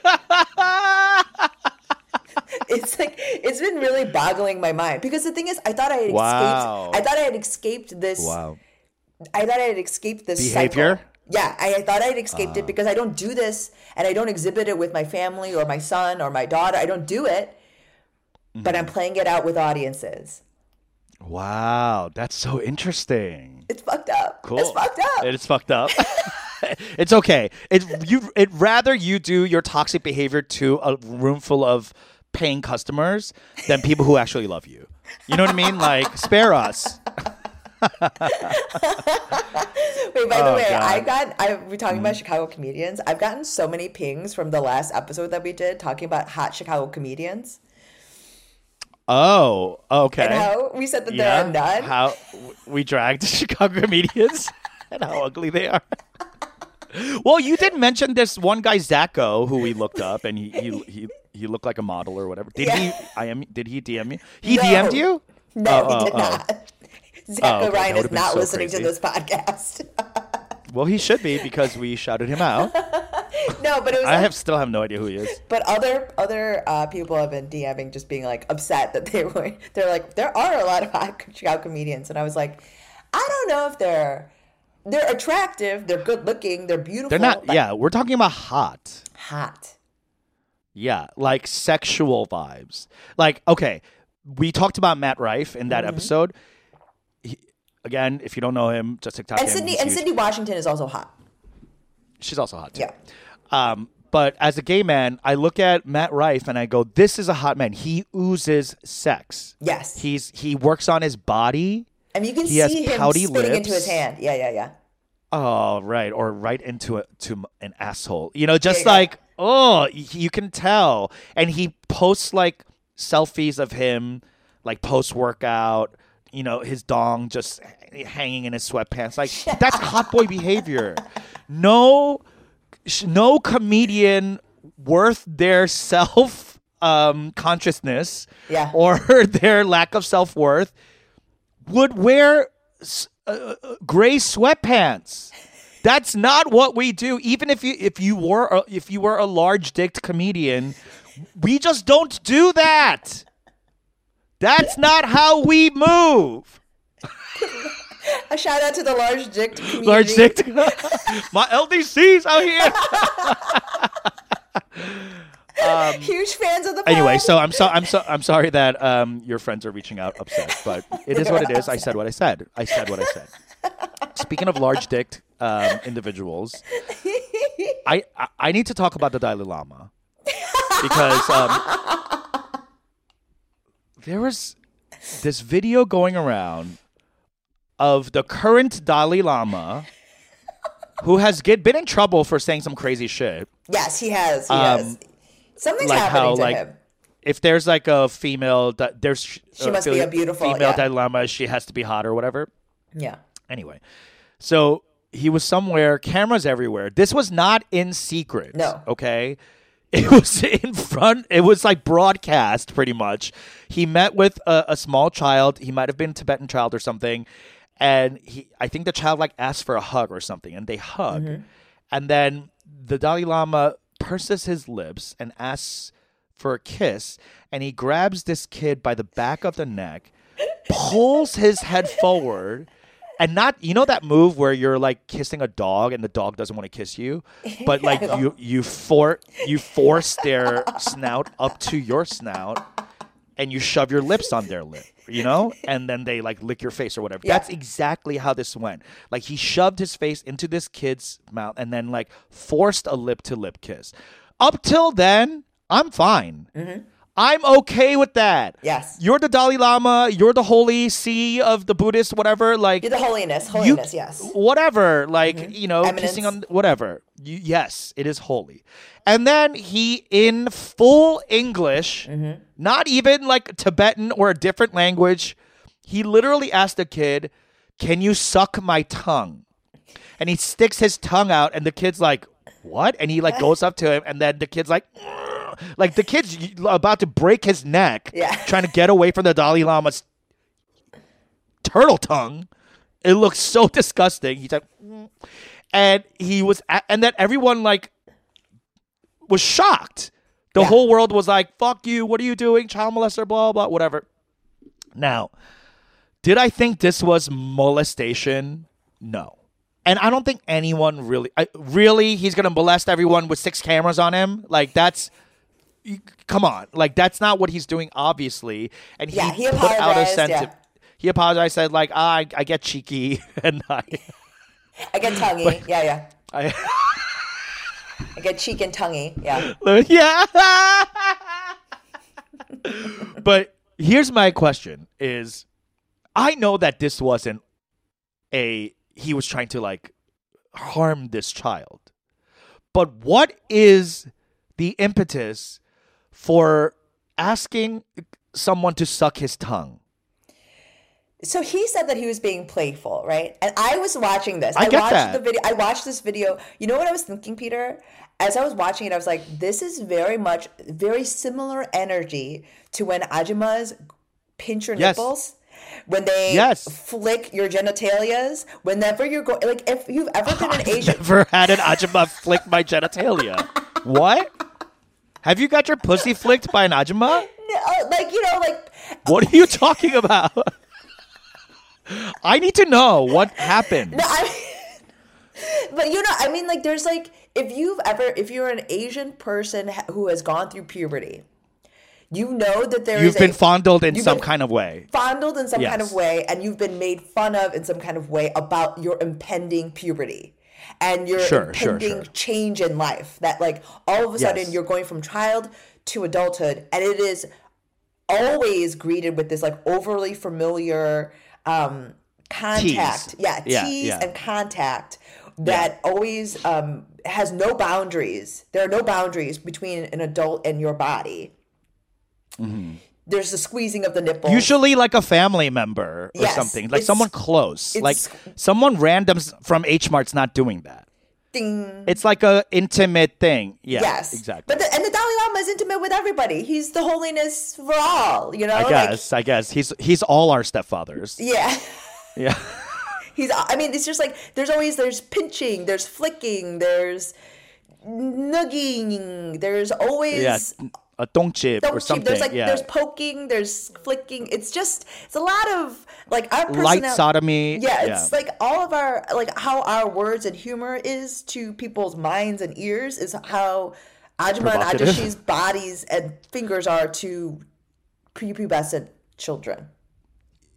it's like it's been really boggling my mind because the thing is, I thought I had Wow. escaped. I thought I had escaped this. wow. I thought I had escaped this Behavior? cycle. Yeah, I, I thought I had escaped it ah. because I don't do this and I don't exhibit it with my family or my son or my daughter. I don't do it, but I'm mm-hmm. playing it out with audiences. Wow, that's so interesting. It's fucked up. Cool. It's fucked up. It's fucked up. it's okay. It you it rather you do your toxic behavior to a room full of paying customers than people who actually love you. You know what I mean? Like spare us. Wait, by the Oh, way, God. I got I we're talking about mm-hmm. Chicago comedians. I've gotten so many pings from the last episode that we did talking about hot Chicago comedians. Oh, oh okay. And how we said that there are none. How we dragged Chicago comedians and how ugly they are. Well, you did mention this one guy Zacho who we looked up, and he he he, he looked like a model or whatever. Did he? I am. Did he DM me? He No. DM'd you? no, Oh, he oh, did oh. not. Zach Oh, okay. Ryan is not so listening crazy. to this podcast. Well, he should be because we shouted him out. no, but it was I like- have still have no idea who he is. But other other uh, people have been DMing, just being like upset that they were. They're like, there are a lot of hot Chicago comedians, and I was like, I don't know if they're they're attractive, they're good looking, they're beautiful. They're not. Yeah, we're talking about hot. hot. Yeah, like sexual vibes. Like, okay, we talked about Matt Rife in Mm-hmm. that episode. He, again, if you don't know him, just TikTok And him. Sydney he's and huge. Sydney Washington is also hot. She's also hot too. Yeah. Um, but as a gay man, I look at Matt Rife and I go, "This is a hot man. He oozes sex. Yes. He's he works on his body. And you can he see him spitting into lips. his hand. Yeah, yeah, yeah. Oh, right, or right into a, to an asshole. You know, just like oh, you can tell. And he posts like selfies of him, like post workout. You know, his dong just hanging in his sweatpants. Like that's hot boy behavior. No, no comedian worth their self um, consciousness Yeah. or their lack of self worth would wear uh, uh, gray sweatpants. That's not what we do. Even if you if you were a, if you were a large dicked comedian, we just don't do that. That's not how we move. A shout out to the large dick community. Large dick. My LDC's out here. Huge fans of the Anyway, so I'm so I'm so I'm sorry that um your friends are reaching out upset, but it is what it is. I said what I said. I said what I said. Speaking of large dicked um, individuals, I, I I need to talk about the Dalai Lama because um, there was this video going around of the current Dalai Lama who has get been in trouble for saying some crazy shit. yes, he has. He Um, has. Something's like happening how, to like, him. if there's like a female there's She must be a beautiful, female yeah. dilemma she has to be hot or whatever Yeah. anyway so he was somewhere cameras everywhere this was not in secret No. okay it was in front it was like broadcast pretty much he met with a, a small child he might have been a tibetan child or something and he i think the child like asked for a hug or something and they hug Mm-hmm. and then the dalai lama purses his lips and asks for a kiss and he grabs this kid by the back of the neck pulls his head forward and not you know that move where you're like kissing a dog and the dog doesn't want to kiss you? But like you you for you force their snout up to your snout and you shove your lips on their lip you know and then they like lick your face or whatever Yeah. that's exactly how this went like he shoved his face into this kid's mouth and then like forced a lip to lip kiss up till then i'm fine i'm okay with that Mm-hmm. Yes. you're the Dalai Lama. You're the holy see of the Buddhist, whatever. Like You're the holiness. you- Holiness, yes. whatever. Like you know, Eminence. kissing on whatever. You, yes, it is holy. And then he, in full English, Mm-hmm. Not even like Tibetan or a different language, he literally asked the kid, "Can you suck my tongue?" And he sticks his tongue out, and the kid's like, "What?" And he like goes up to him, and then the kid's like. Like the kid's about to break his neck, Yeah. trying to get away from the Dalai Lama's turtle tongue. It looks so disgusting. He's like, "Mm." and he was, a- and then everyone like was shocked. The Yeah. whole world was like, "Fuck you! What are you doing, child molester?" Blah blah, whatever. Now, did I think this was molestation? No. And I don't think anyone really, I, really, he's gonna molest everyone with six cameras on him. Like that's, come on, like that's not what he's doing, obviously. And he, Yeah, he put out a sense yeah. of, he apologized, said like, ah, I, I get cheeky, and I, I get tonguey. yeah, yeah. I I get cheek and tonguey. Yeah. yeah. but here's my question: Is I know that this wasn't a he was trying to like harm this child, but what is the impetus for asking someone to suck his tongue? So he said that he was being playful, right? And I was watching this. I get watched that. the video. I watched this video. You know what I was thinking, Peter? As I was watching it, I was like, this is very much very similar energy to when Ajumas pinch your Yes. nipples. When they Yes. flick your genitalias, whenever you're going, like if you've ever been an Asian, Never had an ajumma flick my genitalia. What? Have you got your pussy flicked by an ajumma? Uh, like you know, like What are you talking about? I need to know what happened. No, I but you know, I mean, like, there's like, if you've ever, if you're an Asian person who has gone through puberty, you know that there is You've been a fondled in some kind of way. fondled in some kind of way, and you've been made fun of in some kind of way about your impending puberty and your Sure, sure, impending sure. change in life. That like all of a sudden Yes. you're going from child to adulthood, and it is always greeted with this like overly familiar um contact Tease. yeah Yeah, tease yeah. and contact that always um has no boundaries. There are no boundaries between an adult and your body. There's the squeezing of the nipple. Usually, like a family member or Yes, something, like someone close, like someone random from H Mart's not doing that. Ding. It's like a intimate thing. Yeah, yes. exactly. but the, and the dalai lama is intimate with everybody. He's the holiness for all you know? I like guess, I guess. He's he's all our stepfathers. yeah. Yeah, He's I mean it's just like there's always there's pinching, there's flicking, there's nugging, there's always yeah. a 똥chip or something. There's like yeah. there's poking, there's flicking. It's just it's a lot of like our light sodomy. Yeah, it's like all of our like how our words and humor is to people's minds and ears is how Ajima and Ajashi's bodies and fingers are to prepubescent children.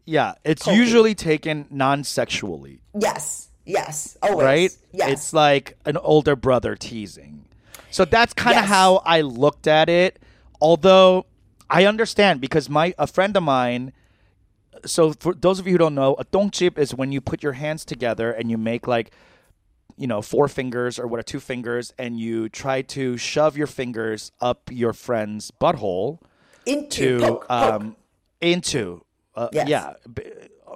Yeah. It's usually taken non-sexually, Yes. Yes. Always. right? Yes. It's like an older brother teasing. So that's kind of Yes. how I looked at it. Although I understand because my a friend of mine. So for those of you who don't know, a 똥chip is when you put your hands together and you make like you know, four fingers or what are two fingers, and you try to shove your fingers up your friend's butthole into to poke, poke. um into uh, Yes. yeah, b-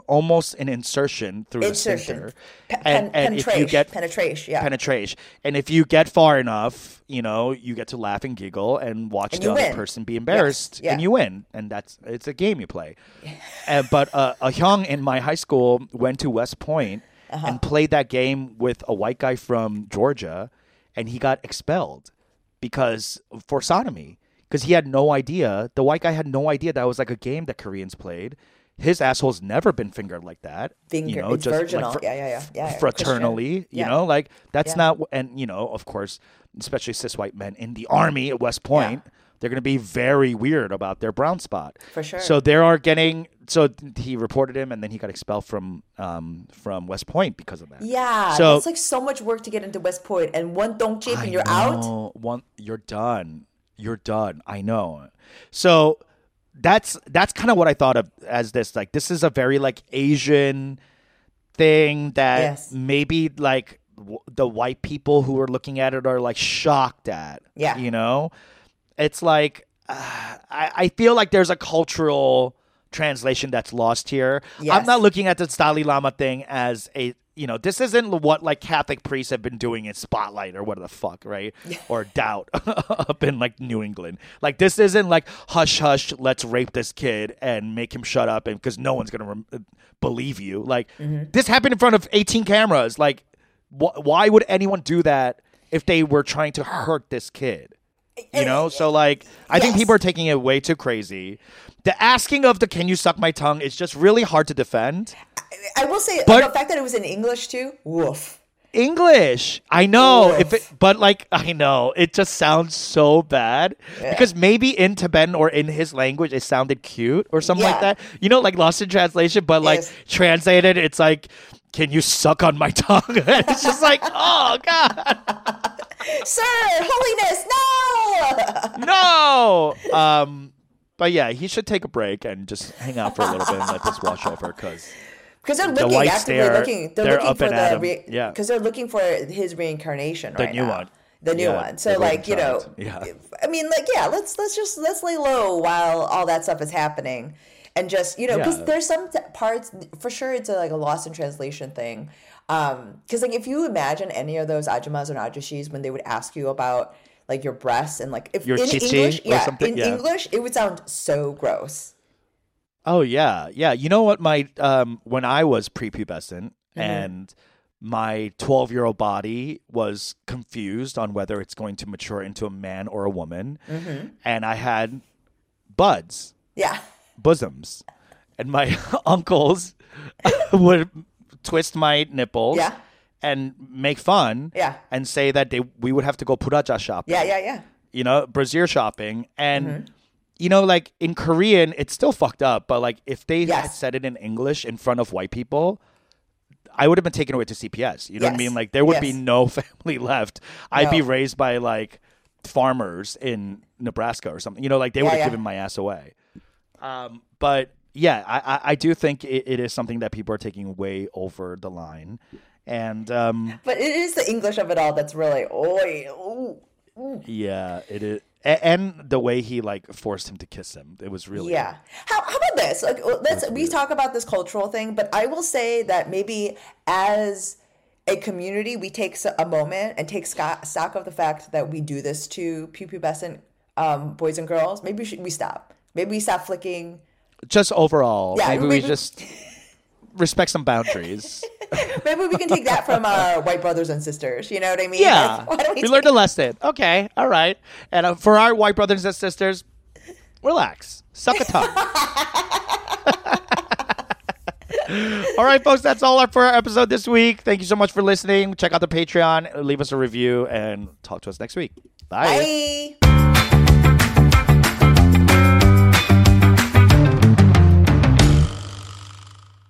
almost an insertion through insertion. the Pe- sphincter. and, pen- and if you penetration. get penetration. Yeah. penetration, and if you get far enough, you know, you get to laugh and giggle and watch And the other win. person be embarrassed, yeah. and you win, and that's it's a game you play. Uh, but uh, a young in my high school went to West Point Uh-huh. and played that game with a white guy from Georgia, and he got expelled because for sodomy because he had no idea. The white guy had no idea that was like a game that Koreans played. His asshole's never been fingered like that. Finger. you know, it's just like virginal. fr- yeah, yeah, yeah, yeah. yeah. fraternally, Christian. you Yeah. know, like that's Yeah. not, and you know, of course, especially cis white men in the army at West Point, they're going to be very weird about their brown spot. For sure. So there are getting. So he reported him, and then he got expelled from um from West Point because of that. Yeah, So- it's like so much work to get into West Point, and one don't chip and you're out. One, you're done. You're done. I know. So that's that's kind of what I thought of as this. Like this is a very like Asian thing that Yes. maybe like w- the white people who are looking at it are like shocked at. Yeah. You know, it's like uh, I I feel like there's a cultural translation that's lost here. I'm not looking at the Dalai Lama thing as a you know this isn't what like Catholic priests have been doing in Spotlight or what the fuck right or Doubt up in like New England. Like this isn't like hush hush let's rape this kid and make him shut up and because no one's gonna rem- believe you. Like Mm-hmm. this happened in front of 18 cameras. Like wh- why would anyone do that if they were trying to hurt this kid? You know, so like I think people are taking it way too crazy. The asking of the "Can you suck my tongue?" is just really hard to defend. I will say But- the fact that it was in English too. Woof. English, I know. Oof. If it, but like I know, it just sounds so bad because maybe in Tibetan or in his language it sounded cute or something like that. You know, like lost in translation, but like Yes. translated, it's like. Can you suck on my tongue? it's just like, oh god, Sir, holiness, no. no. Um, but yeah, he should take a break and just hang out for a little bit and let this wash over because Because they're The looking whites actively there, looking. They're, they're looking for the re- Yeah. Because they're looking for his reincarnation right? The right new now. one. The new Yeah, one. So like you know. Yeah. I mean like yeah, let's let's just let's lay low while all that stuff is happening, and just you know because Yeah. there's some t- parts for sure it's a, like a loss in translation thing. Um, because like if you imagine any of those ajumas or ajushis when they would ask you about like your breasts and like if Your in English, yeah, in. English it would sound so gross. Oh yeah, yeah. You know what? My um, when I was prepubescent Mm-hmm. and my twelve-year-old body was confused on whether it's going to mature into a man or a woman, Mm-hmm. and I had buds, Yeah. bosoms, and my uncles would twist my nipples. Yeah. And make fun, Yeah. and say that they we would have to go puraja shopping, Yeah, yeah, yeah. you know, brazier shopping, and Mm-hmm. You know, like in Korean, it's still fucked up. But like, if they had said it in English in front of white people, I would have been taken away to CPS. You know what I mean? Like, there would be no family left. I'd be raised by like farmers in Nebraska or something. You know, like they would have yeah. given my ass away. Um, but yeah, I, I, I do think it, it is something that people are taking way over the line. And um, But it is the English of it all that's really oi. Yeah, it is. And the way he like forced him to kiss him, it was really Yeah. How, how about this? Like, let's we talk about this cultural thing, but I will say that maybe as a community, we take a moment and take stock of the fact that we do this to prepubescent um, boys and girls. Maybe we, should, we stop. Maybe we stop flicking. just overall, Yeah, maybe we we- just respect some boundaries. Maybe we can take that from our white brothers and sisters. You know what I mean? Yeah, we, we, learned a lesson. Okay, all right. And uh, for our white brothers and sisters, relax, suck a tongue. all right, folks, that's all our, for our episode this week. Thank you so much for listening. Check out the Patreon, leave us a review, and talk to us next week. Bye. Bye.